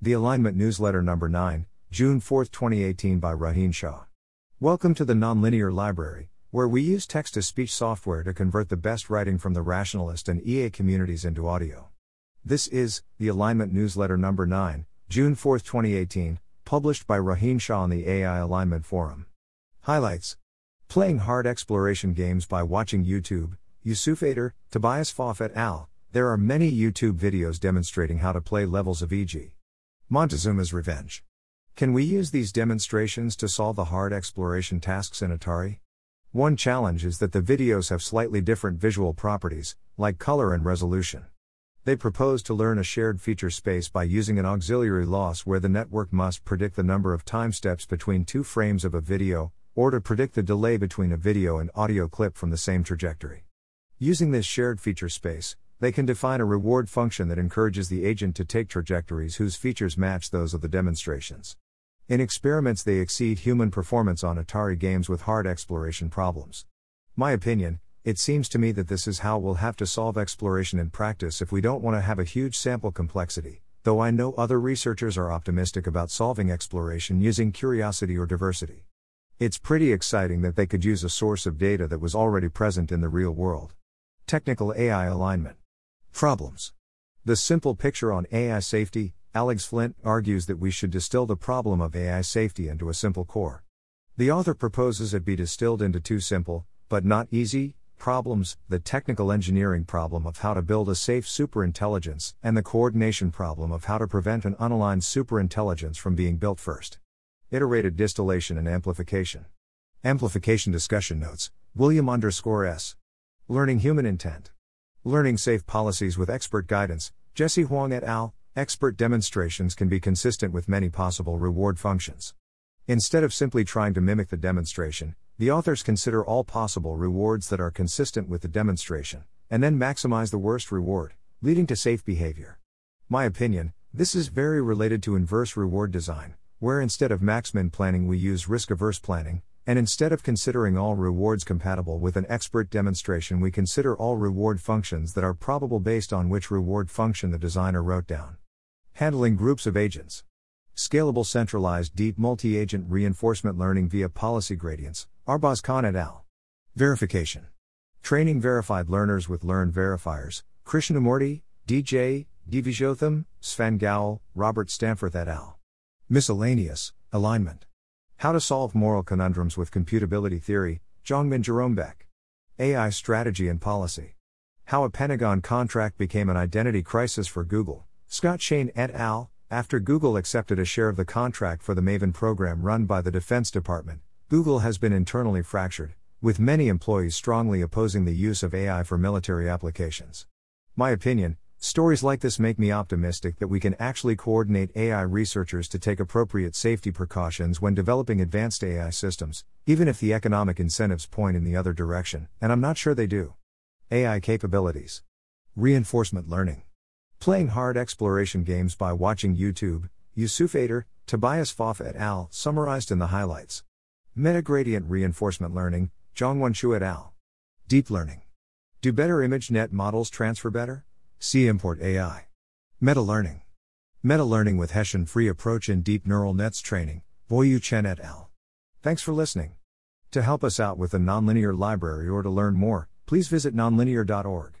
The Alignment Newsletter Number 9, June 4, 2018 by Rohin Shah. Welcome to the Nonlinear Library, where we use text to speech software to convert the best writing from the rationalist and EA communities into audio. This is the Alignment Newsletter Number 9, June 4, 2018, published by Rohin Shah on the AI Alignment Forum. Highlights Playing hard exploration games by watching YouTube, Yusuf Aytar, Tobias Pfaff et al. There are many YouTube videos demonstrating how to play levels of e.g. Montezuma's Revenge. Can we use these demonstrations to solve the hard exploration tasks in Atari? One challenge is that the videos have slightly different visual properties, like color and resolution. They propose to learn a shared feature space by using an auxiliary loss where the network must predict the number of time steps between two frames of a video, or to predict the delay between a video and audio clip from the same trajectory. Using this shared feature space, they can define a reward function that encourages the agent to take trajectories whose features match those of the demonstrations. In experiments, they exceed human performance on Atari games with hard exploration problems. My opinion, it seems to me that this is how we'll have to solve exploration in practice if we don't want to have a huge sample complexity, though I know other researchers are optimistic about solving exploration using curiosity or diversity. It's pretty exciting that they could use a source of data that was already present in the real world. Technical AI alignment. Problems. The simple picture on AI safety, Alex Flint argues that we should distill the problem of AI safety into a simple core. The author proposes it be distilled into two simple, but not easy, problems the technical engineering problem of how to build a safe superintelligence, and the coordination problem of how to prevent an unaligned superintelligence from being built first. Iterated distillation and amplification. Amplification discussion notes William underscore S. Learning human intent. Learning safe policies with expert guidance, Jessie Huang et al. Expert demonstrations can be consistent with many possible reward functions. Instead of simply trying to mimic the demonstration, the authors consider all possible rewards that are consistent with the demonstration, and then maximize the worst reward, leading to safe behavior. My opinion, this is very related to inverse reward design, where instead of max-min planning we use risk-averse planning, and instead of considering all rewards compatible with an expert demonstration, we consider all reward functions that are probable based on which reward function the designer wrote down. Handling groups of agents. Scalable centralized deep multi agent reinforcement learning via policy gradients, Arbaz Khan et al. Verification. Training verified learners with learned verifiers, Krishnamurthy, DJ, Dvijotham, Sven Gowal, Robert Stanforth et al. Miscellaneous, alignment. How to Solve Moral Conundrums with Computability Theory, Jongmin Jerome Baek. AI Strategy and Policy. How a Pentagon contract became an identity crisis for Google, Scott Shane et al. After Google accepted a share of the contract for the Maven program run by the Defense Department, Google has been internally fractured, with many employees strongly opposing the use of AI for military applications. My opinion, Stories like this make me optimistic that we can actually coordinate AI researchers to take appropriate safety precautions when developing advanced AI systems, even if the economic incentives point in the other direction, and I'm not sure they do. AI capabilities. Reinforcement learning. Playing hard exploration games by watching YouTube, Yusuf Aytar, Tobias Pfaff et al., summarized in the highlights. Metagradient reinforcement learning, Zhongwen Xu et al. Deep learning. Do better ImageNet models transfer better? See Import AI. Meta learning. Meta learning with Hessian free approach in deep neural nets training, Boyu Chen et al. Thanks for listening. To help us out with the nonlinear library or to learn more, please visit nonlinear.org.